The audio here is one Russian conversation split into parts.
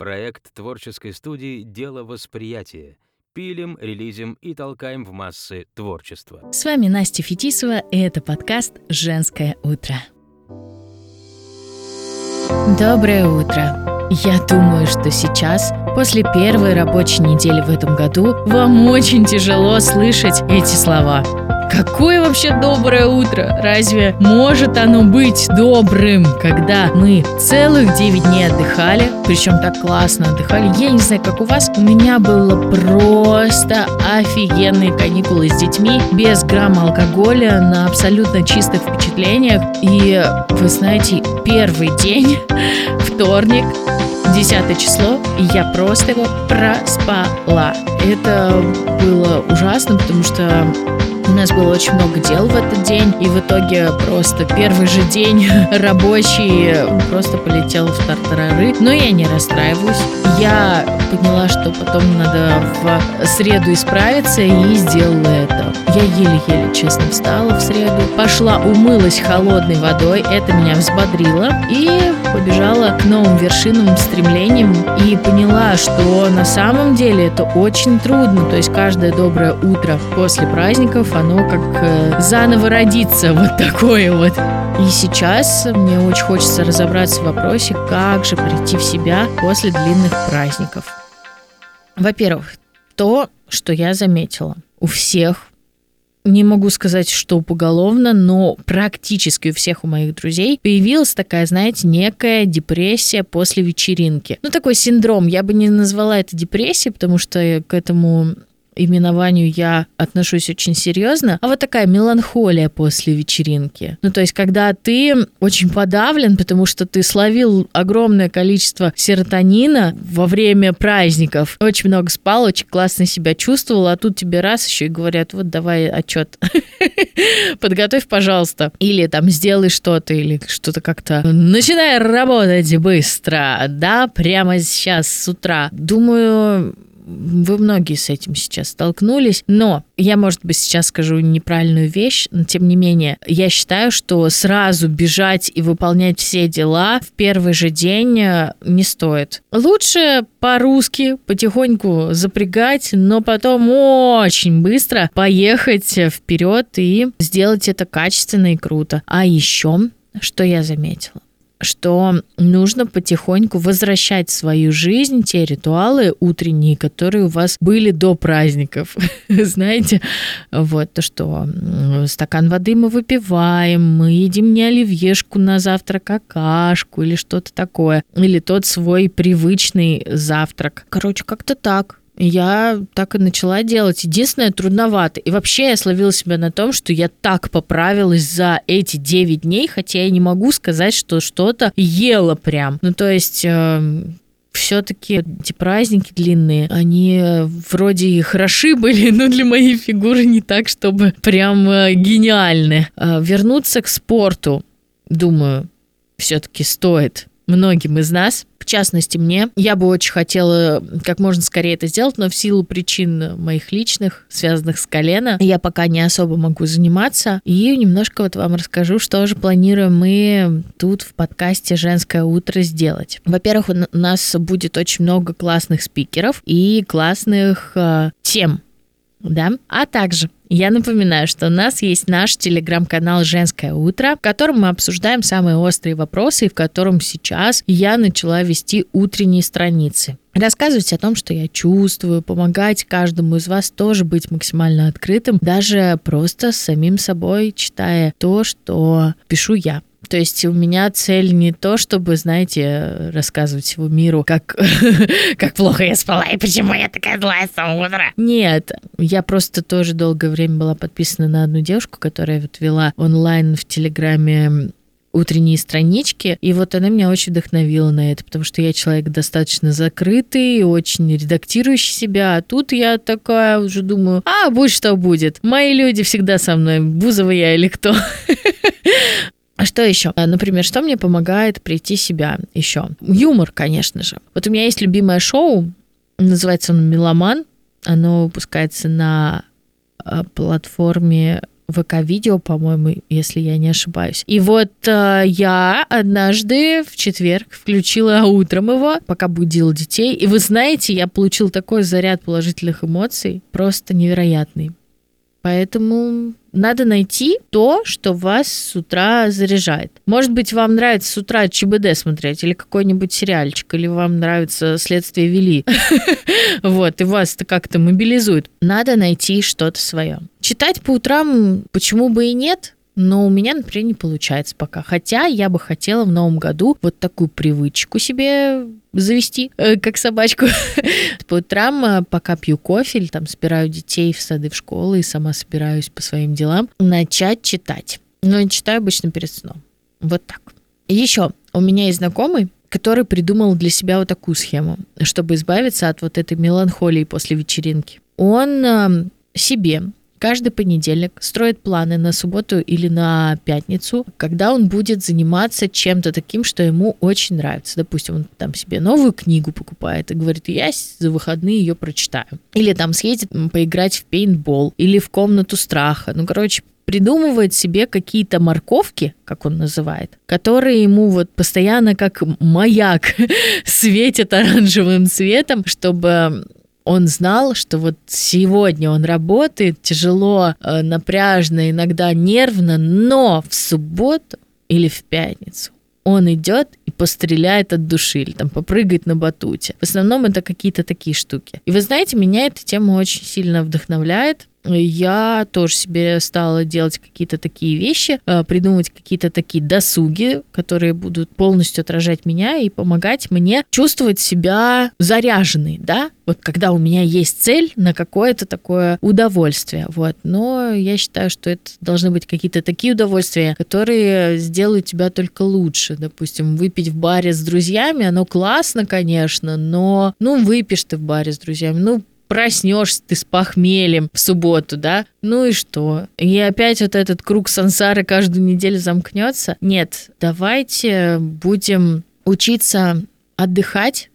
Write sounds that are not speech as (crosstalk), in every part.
Проект творческой студии «Дело восприятия». Пилим, релизим и толкаем в массы творчество. С вами Настя Фетисова, и это подкаст «Женское утро». Доброе утро! Я думаю, что сейчас, после первой рабочей недели в этом году, вам очень тяжело слышать эти слова. Какое вообще доброе утро? Разве может оно быть добрым, когда мы целых 9 дней отдыхали, причем так классно отдыхали? Я не знаю, как у вас, у меня было просто офигенные каникулы с детьми, без грамма алкоголя, на абсолютно чистых впечатлениях. И вы знаете, первый день, (laughs) вторник, 10 число, и я просто его проспала. Это было ужасно, потому что у нас было очень много дел в этот день, и в итоге просто первый же день (laughs) рабочий просто полетел в тартарары. Но я не расстраиваюсь. Я поняла, что потом надо в среду исправиться, и сделала это. Я еле-еле, честно, встала в среду, пошла умылась холодной водой, это меня взбодрило, и побежала к новым вершинам, стремлениям, и поняла, что на самом деле это очень трудно. То есть каждое доброе утро после праздников, оно как э, заново родиться, (laughs) вот такое вот. И сейчас мне очень хочется разобраться в вопросе, как же прийти в себя после длинных праздников. Во-первых, то, что я заметила. У всех не могу сказать, что поголовно, но практически у всех у моих друзей появилась такая, знаете, некая депрессия после вечеринки. Ну, такой синдром. Я бы не назвала это депрессией, потому что к этому именованию я отношусь очень серьезно, а вот такая меланхолия после вечеринки. Ну, то есть, когда ты очень подавлен, потому что ты словил огромное количество серотонина во время праздников, очень много спал, очень классно себя чувствовал, а тут тебе раз еще и говорят, вот давай отчет, (laughs) подготовь, пожалуйста, или там сделай что-то, или что-то как-то. Начинай работать быстро, да, прямо сейчас с утра. Думаю, вы многие с этим сейчас столкнулись, но я, может быть, сейчас скажу неправильную вещь, но тем не менее, я считаю, что сразу бежать и выполнять все дела в первый же день э, не стоит. Лучше по-русски потихоньку запрягать, но потом очень быстро поехать вперед и сделать это качественно и круто. А еще, что я заметила? Что нужно потихоньку возвращать в свою жизнь те ритуалы утренние, которые у вас были до праздников. (laughs) Знаете, вот то, что стакан воды мы выпиваем, мы едим не оливьешку на завтрак, а кашку или что-то такое, или тот свой привычный завтрак. Короче, как-то так я так и начала делать. Единственное, трудновато. И вообще я словила себя на том, что я так поправилась за эти 9 дней, хотя я не могу сказать, что что-то ела прям. Ну, то есть... Э, все-таки эти праздники длинные, они вроде и хороши (laughs) были, но для моей фигуры не так, чтобы прям э, гениальны. Э, вернуться к спорту, думаю, все-таки стоит многим из нас, в частности мне. Я бы очень хотела как можно скорее это сделать, но в силу причин моих личных, связанных с колено, я пока не особо могу заниматься. И немножко вот вам расскажу, что же планируем мы тут в подкасте «Женское утро» сделать. Во-первых, у нас будет очень много классных спикеров и классных э, тем да. А также я напоминаю, что у нас есть наш телеграм-канал «Женское утро», в котором мы обсуждаем самые острые вопросы и в котором сейчас я начала вести утренние страницы. Рассказывать о том, что я чувствую, помогать каждому из вас тоже быть максимально открытым, даже просто самим собой, читая то, что пишу я. То есть у меня цель не то, чтобы, знаете, рассказывать всему миру, как, (laughs) как плохо я спала и почему я такая злая с самого утра. Нет, я просто тоже долгое время была подписана на одну девушку, которая вот вела онлайн в Телеграме утренние странички, и вот она меня очень вдохновила на это, потому что я человек достаточно закрытый, очень редактирующий себя, а тут я такая уже думаю, а, будь что будет. Мои люди всегда со мной, Бузова я или кто. (laughs) А что еще? А, например, что мне помогает прийти себя еще? Юмор, конечно же. Вот у меня есть любимое шоу, называется он «Меломан». Оно выпускается на а, платформе ВК-видео, по-моему, если я не ошибаюсь. И вот э, я однажды в четверг включила утром его, пока будил детей. И вы знаете, я получил такой заряд положительных эмоций, просто невероятный. Поэтому надо найти то, что вас с утра заряжает. Может быть, вам нравится с утра ЧБД смотреть или какой-нибудь сериальчик, или вам нравится «Следствие вели». (laughs) Вот, и вас это как-то мобилизует. Надо найти что-то свое. Читать по утрам почему бы и нет, но у меня, например, не получается пока. Хотя я бы хотела в новом году вот такую привычку себе завести, э, как собачку. (laughs) по утрам, э, пока пью кофе или там собираю детей в сады, в школы и сама собираюсь по своим делам, начать читать. Но я читаю обычно перед сном. Вот так. Еще у меня есть знакомый, который придумал для себя вот такую схему, чтобы избавиться от вот этой меланхолии после вечеринки. Он э, себе каждый понедельник строит планы на субботу или на пятницу, когда он будет заниматься чем-то таким, что ему очень нравится. Допустим, он там себе новую книгу покупает и говорит, я за выходные ее прочитаю. Или там съездит поиграть в пейнтбол, или в комнату страха. Ну, короче, придумывает себе какие-то морковки, как он называет, которые ему вот постоянно как маяк (laughs) светят оранжевым цветом, чтобы он знал, что вот сегодня он работает тяжело, э, напряжно, иногда нервно, но в субботу или в пятницу он идет и постреляет от души или там попрыгает на батуте. В основном это какие-то такие штуки. И вы знаете, меня эта тема очень сильно вдохновляет, я тоже себе стала делать какие-то такие вещи, э, придумывать какие-то такие досуги, которые будут полностью отражать меня и помогать мне чувствовать себя заряженной, да, вот когда у меня есть цель на какое-то такое удовольствие, вот. Но я считаю, что это должны быть какие-то такие удовольствия, которые сделают тебя только лучше. Допустим, выпить в баре с друзьями, оно классно, конечно, но, ну, выпьешь ты в баре с друзьями, ну, проснешься ты с похмельем в субботу, да? Ну и что? И опять вот этот круг сансары каждую неделю замкнется? Нет, давайте будем учиться отдыхать,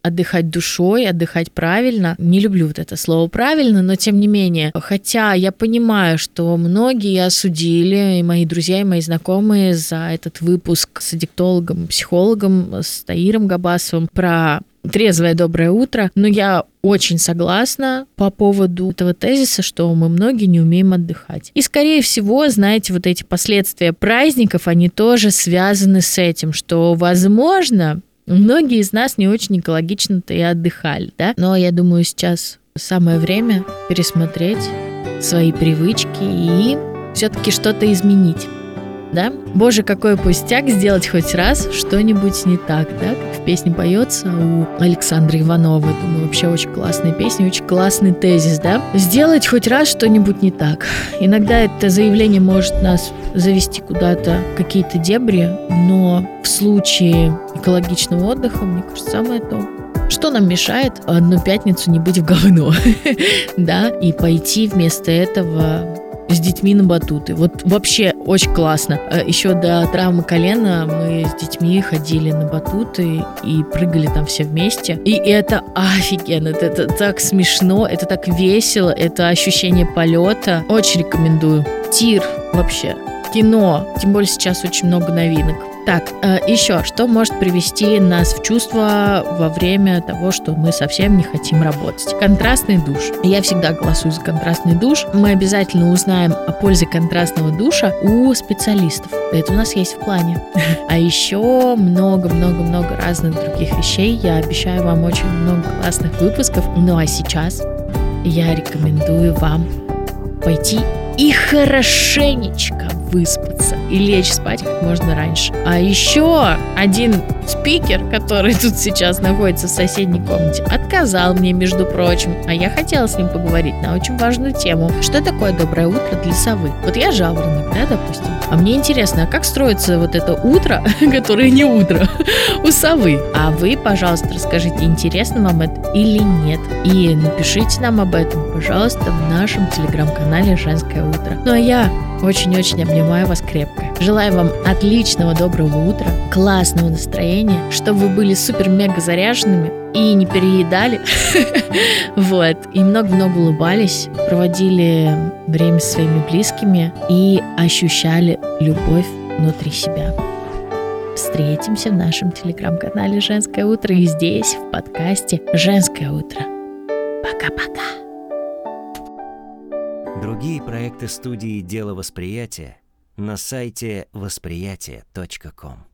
отдыхать душой, отдыхать правильно. Не люблю вот это слово правильно, но тем не менее. Хотя я понимаю, что многие осудили, и мои друзья, и мои знакомые, за этот выпуск с аддиктологом, психологом, с Таиром Габасовым про трезвое доброе утро, но я очень согласна по поводу этого тезиса, что мы многие не умеем отдыхать. И, скорее всего, знаете, вот эти последствия праздников, они тоже связаны с этим, что, возможно, многие из нас не очень экологично-то и отдыхали, да? Но я думаю, сейчас самое время пересмотреть свои привычки и все-таки что-то изменить да? Боже, какой пустяк сделать хоть раз что-нибудь не так, да? Как в песне поется у Александра Иванова. Думаю, вообще очень классная песня, очень классный тезис, да? Сделать хоть раз что-нибудь не так. Иногда это заявление может нас завести куда-то какие-то дебри, но в случае экологичного отдыха, мне кажется, самое то. Что нам мешает одну пятницу не быть в говно, (laughs) да, и пойти вместо этого с детьми на батуты. Вот вообще очень классно. Э, Еще до травмы колена мы с детьми ходили на батуты и прыгали там все вместе. И это офигенно, это, это так смешно, это так весело, это ощущение полета. Очень рекомендую. Тир вообще. Кино. Тем более сейчас очень много новинок. Так, э, еще, что может привести нас в чувство во время того, что мы совсем не хотим работать? Контрастный душ. Я всегда голосую за контрастный душ. Мы обязательно узнаем о пользе контрастного душа у специалистов. Это у нас есть в плане. (laughs) А еще много-много-много разных других вещей. Я обещаю вам очень много классных выпусков. Ну а сейчас я рекомендую вам пойти и хорошенечко выспаться выспаться и лечь спать как можно раньше. А еще один спикер, который тут сейчас находится в соседней комнате, отказал мне, между прочим, а я хотела с ним поговорить на очень важную тему. Что такое доброе утро для совы? Вот я жаворонок, да, допустим. А мне интересно, а как строится вот это утро, (laughs) которое не утро, (laughs) у совы? А вы, пожалуйста, расскажите, интересно вам это или нет. И напишите нам об этом, пожалуйста, в нашем телеграм-канале «Женское утро». Ну а я Очень-очень обнимаю вас крепко. Желаю вам отличного доброго утра, классного настроения, чтобы вы были супер-мега заряженными и не переедали. (laughs) Вот. И много-много улыбались, проводили время со своими близкими и ощущали любовь внутри себя. Встретимся в нашем телеграм-канале «Женское утро» и здесь, в подкасте «Женское утро». Пока-пока. Другие проекты студии «Дело восприятия» на сайте восприятие.ком.